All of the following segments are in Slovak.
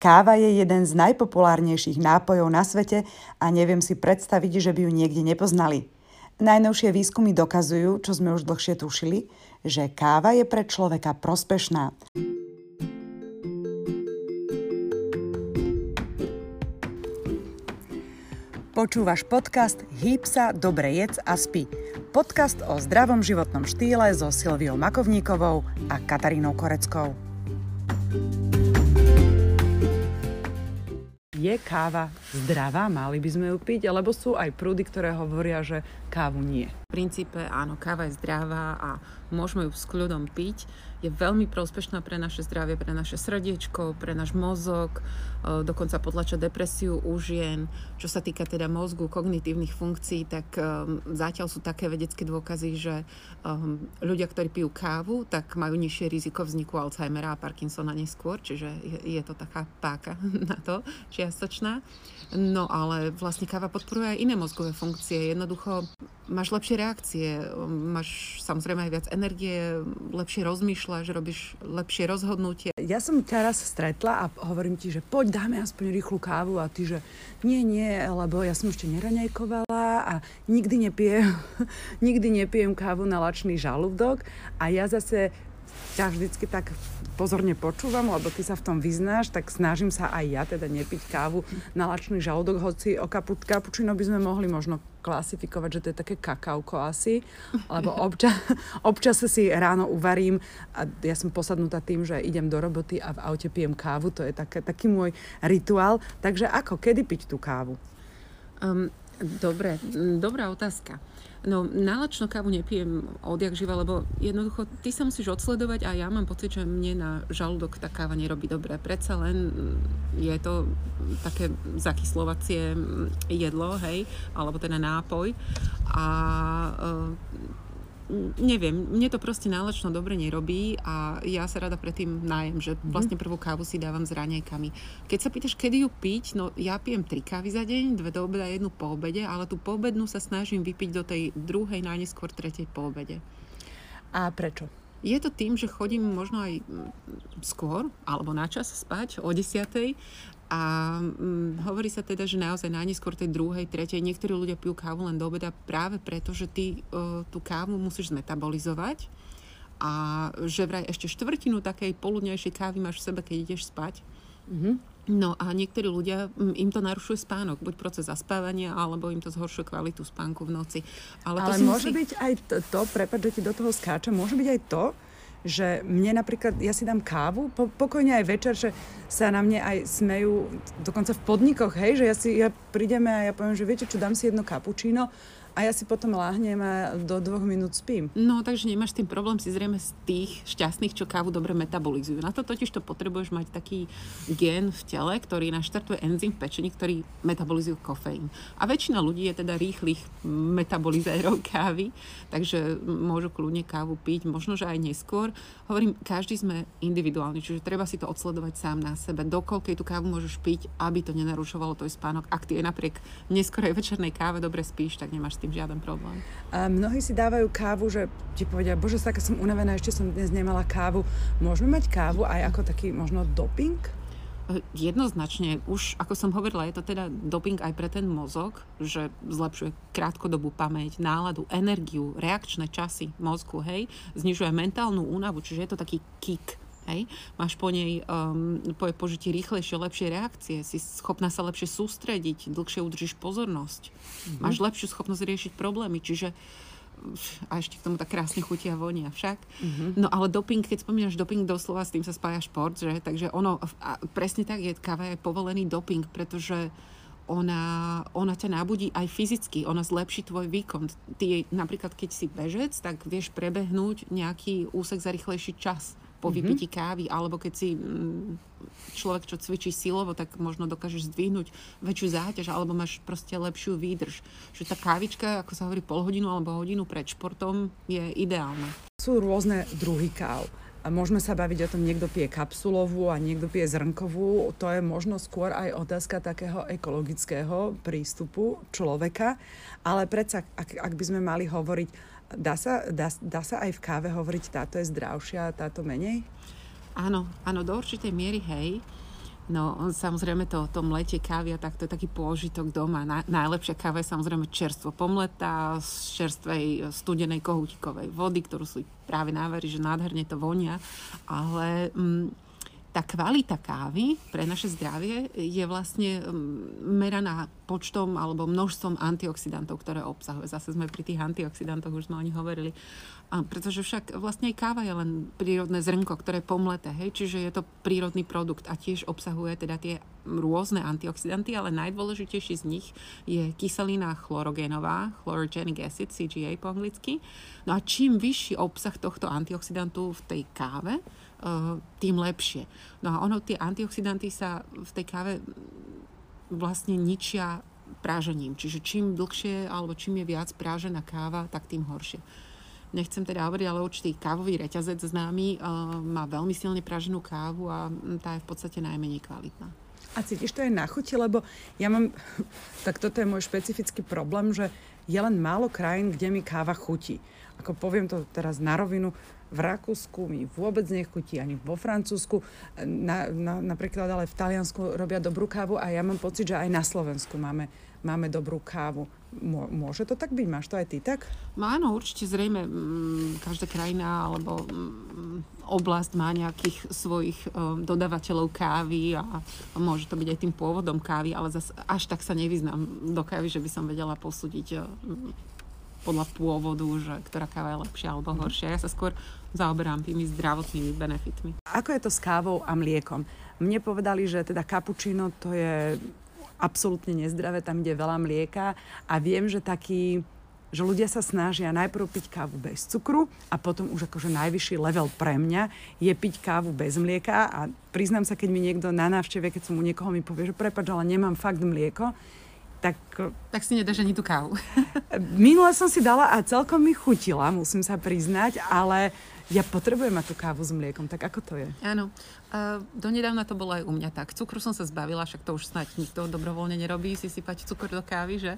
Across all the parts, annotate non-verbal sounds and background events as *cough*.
Káva je jeden z najpopulárnejších nápojov na svete a neviem si predstaviť, že by ju niekde nepoznali. Najnovšie výskumy dokazujú, čo sme už dlhšie tušili, že káva je pre človeka prospešná. Počúvaš podcast Hýb sa, dobre jedz a spí. Podcast o zdravom životnom štýle so Silviou Makovníkovou a Katarínou Koreckou. Je káva zdravá, mali by sme ju piť, alebo sú aj prúdy, ktoré hovoria, že kávu nie. V princípe áno, káva je zdravá a môžeme ju s kľudom piť. Je veľmi prospešná pre naše zdravie, pre naše srdiečko, pre náš mozog, e, dokonca potlača depresiu u žien. Čo sa týka teda mozgu, kognitívnych funkcií, tak um, zatiaľ sú také vedecké dôkazy, že um, ľudia, ktorí pijú kávu, tak majú nižšie riziko vzniku Alzheimera a Parkinsona neskôr, čiže je to taká páka *laughs* na to čiastočná. No ale vlastne káva podporuje aj iné mozgové funkcie. Jednoducho máš lepšie reakcie, máš samozrejme aj viac energie, lepšie rozmýšľaš, robíš lepšie rozhodnutie. Ja som ťa raz stretla a hovorím ti, že poď dáme aspoň rýchlu kávu a ty, že nie, nie, lebo ja som ešte neraňajkovala a nikdy nepijem, *laughs* nikdy nepijem kávu na lačný žalúdok a ja zase ťa vždycky tak pozorne počúvam, lebo ty sa v tom vyznáš, tak snažím sa aj ja teda nepiť kávu na lačný žalúdok, hoci o kaput, kapučino by sme mohli možno klasifikovať, že to je také kakauko asi, lebo občas, *laughs* občas si ráno uvarím a ja som posadnutá tým, že idem do roboty a v aute pijem kávu, to je také, taký môj rituál. Takže ako, kedy piť tú kávu? Um, dobre, dobrá otázka. No, nálačnú kávu nepijem odjak živa, lebo jednoducho ty sa musíš odsledovať a ja mám pocit, že mne na žalúdok tá káva nerobí dobre. Predsa len mm, je to také zakyslovacie mm, jedlo, hej, alebo teda nápoj. A neviem, mne to proste nálečno dobre nerobí a ja sa rada predtým nájem, že mhm. vlastne prvú kávu si dávam s raňajkami. Keď sa pýtaš, kedy ju piť, no ja pijem tri kávy za deň, dve do obeda, jednu po obede, ale tú poobednú sa snažím vypiť do tej druhej, najneskôr tretej po obede. A prečo? Je to tým, že chodím možno aj skôr, alebo na čas spať o desiatej a hm, hovorí sa teda, že naozaj najneskôr tej druhej, tretej, niektorí ľudia pijú kávu len do obeda práve preto, že ty uh, tú kávu musíš zmetabolizovať a že vraj ešte štvrtinu takej poludnejšej kávy máš v sebe, keď ideš spať. Mm-hmm. No a niektorí ľudia, im to narušuje spánok, buď proces zaspávania, alebo im to zhoršuje kvalitu spánku v noci. Ale, Ale to môže si... byť aj to, to prepáč, že ti do toho skáča, môže byť aj to, že mne napríklad, ja si dám kávu, po, pokojne aj večer, že sa na mne aj smejú, dokonca v podnikoch, hej, že ja si, ja prídeme a ja poviem, že viete čo, dám si jedno kapučíno a ja si potom láhnem a do dvoch minút spím. No, takže nemáš tým problém si zrejme z tých šťastných, čo kávu dobre metabolizujú. Na to totiž to potrebuješ mať taký gen v tele, ktorý naštartuje enzym v pečení, ktorý metabolizuje kofeín. A väčšina ľudí je teda rýchlych metabolizérov *laughs* kávy, takže môžu kľudne kávu piť, možno, že aj neskôr. Hovorím, každý sme individuálny, čiže treba si to odsledovať sám na sebe. Dokoľkej tú kávu môžeš piť, aby to nenarušovalo tvoj spánok. Ak ty aj napriek neskorej večernej káve dobre spíš, tak nemáš tým žiaden problém. A mnohí si dávajú kávu, že ti povedia, bože, taká som unavená, ešte som dnes nemala kávu. Môžeme mať kávu aj ako taký možno doping? E, jednoznačne, už ako som hovorila, je to teda doping aj pre ten mozog, že zlepšuje krátkodobú pamäť, náladu, energiu, reakčné časy mozgu, hej, znižuje mentálnu únavu, čiže je to taký kick Hej? Máš po nej um, po jej požití rýchlejšie, lepšie reakcie, si schopná sa lepšie sústrediť, dlhšie udržíš pozornosť, mm-hmm. máš lepšiu schopnosť riešiť problémy, čiže a ešte k tomu tak krásne chutia vonia však. Mm-hmm. No ale doping, keď spomínaš doping doslova, s tým sa spája šport, že? Takže ono, a presne tak je, káva je povolený doping, pretože ona, ona ťa nabudí aj fyzicky, ona zlepší tvoj výkon. Ty napríklad, keď si bežec, tak vieš prebehnúť nejaký úsek za rýchlejší čas po mm-hmm. vypití kávy, alebo keď si mm, človek, čo cvičí silovo, tak možno dokážeš zdvihnúť väčšiu záťaž, alebo máš proste lepšiu výdrž. Že tá kávička, ako sa hovorí, pol hodinu alebo hodinu pred športom je ideálna. Sú rôzne druhy káv. A môžeme sa baviť o tom, niekto pije kapsulovú a niekto pije zrnkovú. To je možno skôr aj otázka takého ekologického prístupu človeka. Ale predsa, ak, ak by sme mali hovoriť Dá sa, dá, dá sa aj v káve hovoriť, táto je zdravšia, táto menej? Áno, áno, do určitej miery, hej. No, samozrejme to, to mletie kávy a tak to je taký pôžitok doma. Na, najlepšia káva je samozrejme čerstvo pomletá z čerstvej studenej kohútikovej vody, ktorú si práve náverí, že nádherne to vonia. Ale mm, tá kvalita kávy pre naše zdravie je vlastne mm, meraná počtom alebo množstvom antioxidantov, ktoré obsahuje. Zase sme pri tých antioxidantoch, už sme o nich hovorili. A pretože však vlastne aj káva je len prírodné zrnko, ktoré je pomleté, hej? čiže je to prírodný produkt a tiež obsahuje teda tie rôzne antioxidanty, ale najdôležitejší z nich je kyselina chlorogénová, chlorogenic acid, CGA po anglicky. No a čím vyšší obsah tohto antioxidantu v tej káve, tým lepšie. No a ono, tie antioxidanty sa v tej káve vlastne ničia prážením. Čiže čím dlhšie alebo čím je viac prážená káva, tak tým horšie. Nechcem teda hovoriť, ale určitý kávový reťazec známy uh, má veľmi silne praženú kávu a tá je v podstate najmenej kvalitná. A cítiš to aj na chuti, lebo ja mám, *laughs* tak toto je môj špecifický problém, že je len málo krajín, kde mi káva chutí. Ako poviem to teraz na rovinu, v Rakúsku mi vôbec nechutí, ani vo Francúzsku. Na, na, napríklad ale v Taliansku robia dobrú kávu a ja mám pocit, že aj na Slovensku máme, máme dobrú kávu. Môže to tak byť? Máš to aj ty tak? No áno, určite zrejme mm, každá krajina alebo mm, oblasť má nejakých svojich um, dodávateľov kávy a, môže to byť aj tým pôvodom kávy, ale zas až tak sa nevyznám do kávy, že by som vedela posúdiť um, podľa pôvodu, že ktorá káva je lepšia alebo mhm. horšia. Ja sa skôr zaoberám tými zdravotnými benefitmi. Ako je to s kávou a mliekom? Mne povedali, že teda kapučino to je absolútne nezdravé, tam ide veľa mlieka a viem, že taký že ľudia sa snažia najprv piť kávu bez cukru a potom už akože najvyšší level pre mňa je piť kávu bez mlieka a priznám sa, keď mi niekto na návšteve, keď som u niekoho mi povie, že prepač, ale nemám fakt mlieko, tak... Tak si nedáš ani tú kávu. *laughs* Minule som si dala a celkom mi chutila, musím sa priznať, ale ja potrebujem mať tú kávu s mliekom, tak ako to je? Áno. Uh, donedávna to bolo aj u mňa tak. Cukru som sa zbavila, však to už snáď nikto dobrovoľne nerobí, si sypať cukor do kávy, že?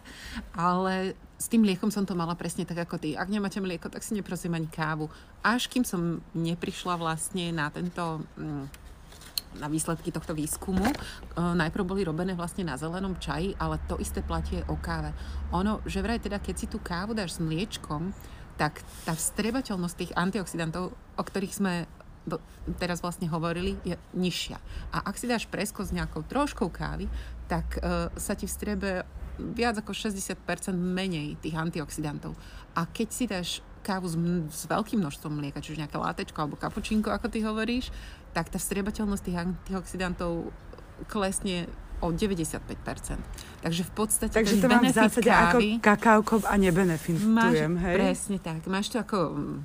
Ale s tým mliekom som to mala presne tak ako ty. Ak nemáte mlieko, tak si neprosím ani kávu. Až kým som neprišla vlastne na tento... Mm, na výsledky tohto výskumu. E, najprv boli robené vlastne na zelenom čaji, ale to isté platie o káve. Ono, že vraj teda, keď si tú kávu dáš s mliečkom, tak tá vstrebateľnosť tých antioxidantov, o ktorých sme do, teraz vlastne hovorili, je nižšia. A ak si dáš presko s nejakou troškou kávy, tak e, sa ti vstrebe viac ako 60% menej tých antioxidantov. A keď si dáš kávu s, s veľkým množstvom mlieka, čiže nejaké látečko alebo kapučinko, ako ty hovoríš, tak tá vstriebateľnosť tých antioxidantov klesne o 95%. Takže v podstate Takže to mám v zásade kávy, ako kakaoko a nebenefitujem, hej? Presne tak. Máš to ako mm,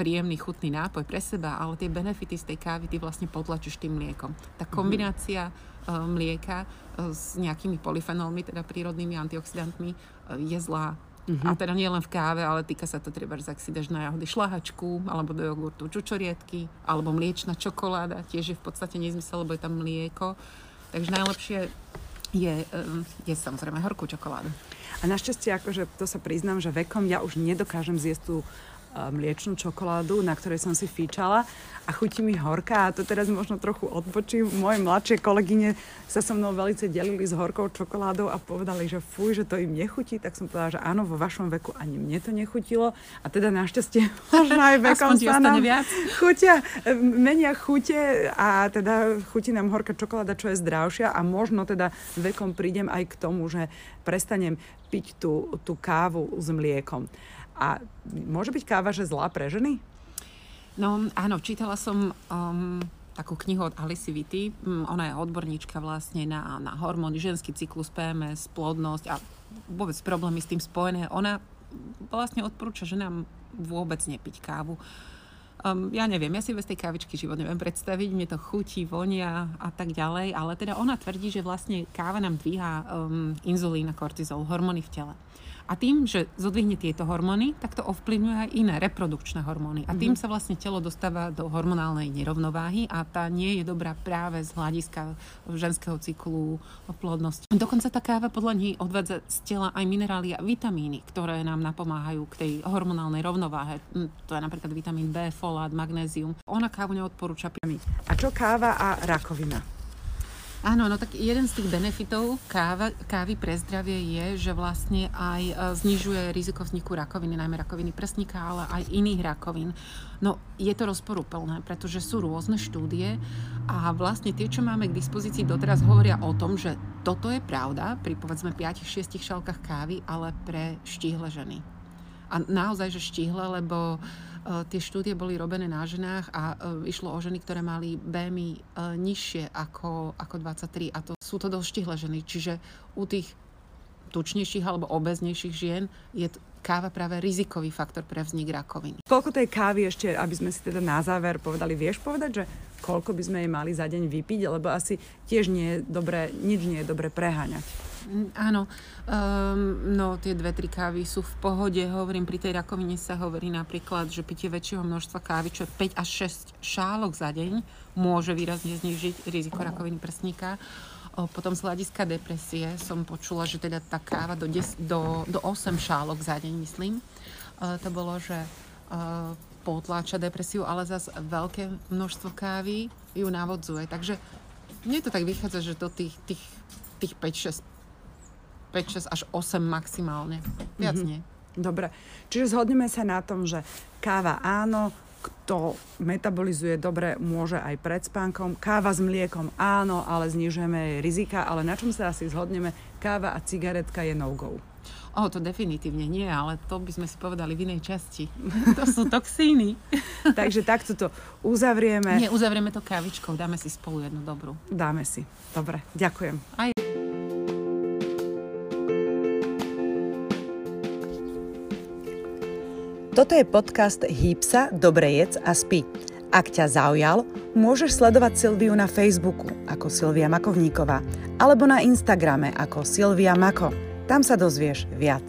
príjemný, chutný nápoj pre seba, ale tie benefity z tej kávy ty vlastne potlačíš tým mliekom. Tá mhm. kombinácia mm-hmm. mlieka uh, s nejakými polyfenolmi, teda prírodnými antioxidantmi, uh, je zlá Uh-huh. A teda nie len v káve, ale týka sa to treba, ak si dáš na jahody šlahačku, alebo do jogurtu čučoriedky, alebo mliečna čokoláda, tiež je v podstate nezmysel, lebo je tam mlieko. Takže najlepšie je, um, je samozrejme horkú čokoládu. A našťastie, akože to sa priznám, že vekom ja už nedokážem zjesť tú mliečnú čokoládu, na ktorej som si fíčala a chutí mi horká a to teraz možno trochu odbočím. Moje mladšie kolegyne sa so mnou veľmi delili s horkou čokoládou a povedali, že fuj, že to im nechutí, tak som povedala, že áno, vo vašom veku ani mne to nechutilo a teda našťastie *laughs* možno aj vekom sa nám viac. chutia, menia chute a teda chutí nám horká čokoláda, čo je zdravšia a možno teda vekom prídem aj k tomu, že prestanem piť tú, tú kávu s mliekom. A môže byť káva, že zlá pre ženy? No áno, čítala som um, takú knihu od Alice Vity. Um, ona je odborníčka vlastne na, na hormóny, ženský cyklus, PMS, plodnosť a vôbec problémy s tým spojené. Ona vlastne odporúča ženám vôbec nepiť kávu. Um, ja neviem, ja si bez tej kávičky život neviem predstaviť, mne to chutí, vonia a tak ďalej, ale teda ona tvrdí, že vlastne káva nám dvíha um, inzulín a kortizol, hormóny v tele. A tým, že zodvihne tieto hormóny, tak to ovplyvňuje aj iné reprodukčné hormóny. A tým mm-hmm. sa vlastne telo dostáva do hormonálnej nerovnováhy a tá nie je dobrá práve z hľadiska ženského cyklu plodnosti. Dokonca tá káva podľa nej odvádza z tela aj minerály a vitamíny, ktoré nám napomáhajú k tej hormonálnej rovnováhe. Hm, to je napríklad vitamín B, folát, magnézium. Ona kávu neodporúča. A čo káva a rakovina? Áno, no tak jeden z tých benefitov káva, kávy pre zdravie je, že vlastne aj e, znižuje riziko vzniku rakoviny, najmä rakoviny prsníka, ale aj iných rakovín. No je to rozporúplné, pretože sú rôzne štúdie a vlastne tie, čo máme k dispozícii doteraz, hovoria o tom, že toto je pravda pri povedzme 5-6 šalkách kávy, ale pre štíhle ženy. A naozaj, že štíhle, lebo Eh, tie štúdie boli robené na ženách a eh, išlo o ženy, ktoré mali BMI eh, nižšie ako, ako 23 a to sú to dosť štihle ženy. Čiže u tých tučnejších alebo obeznejších žien je káva práve rizikový faktor pre vznik rakoviny. Koľko tej kávy ešte, aby sme si teda na záver povedali, vieš povedať, že koľko by sme jej mali za deň vypiť, lebo asi tiež nie je dobré, nič nie je dobré preháňať. Mm, áno, um, no tie dve, tri kávy sú v pohode. Hovorím, pri tej rakovine sa hovorí napríklad, že pitie väčšieho množstva kávy, čo je 5 až 6 šálok za deň, môže výrazne znižiť riziko rakoviny prsníka. Potom z hľadiska depresie som počula, že teda tá káva do, 10, do, do 8 šálok za deň, myslím. Uh, to bolo, že uh, potláča depresiu, ale zase veľké množstvo kávy ju navodzuje. Takže mne to tak vychádza, že do tých, tých, tých 5-6 5, 6 až 8 maximálne. Viac mm-hmm. nie. Dobre. Čiže zhodneme sa na tom, že káva áno, kto metabolizuje dobre, môže aj pred spánkom. Káva s mliekom áno, ale znižujeme jej rizika. Ale na čom sa asi zhodneme? Káva a cigaretka je no-go. O, to definitívne nie, ale to by sme si povedali v inej časti. *laughs* to sú toxíny. *laughs* Takže takto to uzavrieme. Nie, uzavrieme to kávičkou, dáme si spolu jednu dobrú. Dáme si. Dobre, ďakujem. Aj. Toto je podcast Hýb sa, dobre jedz a spí. Ak ťa zaujal, môžeš sledovať Silviu na Facebooku ako Silvia Makovníková alebo na Instagrame ako Silvia Mako. Tam sa dozvieš viac.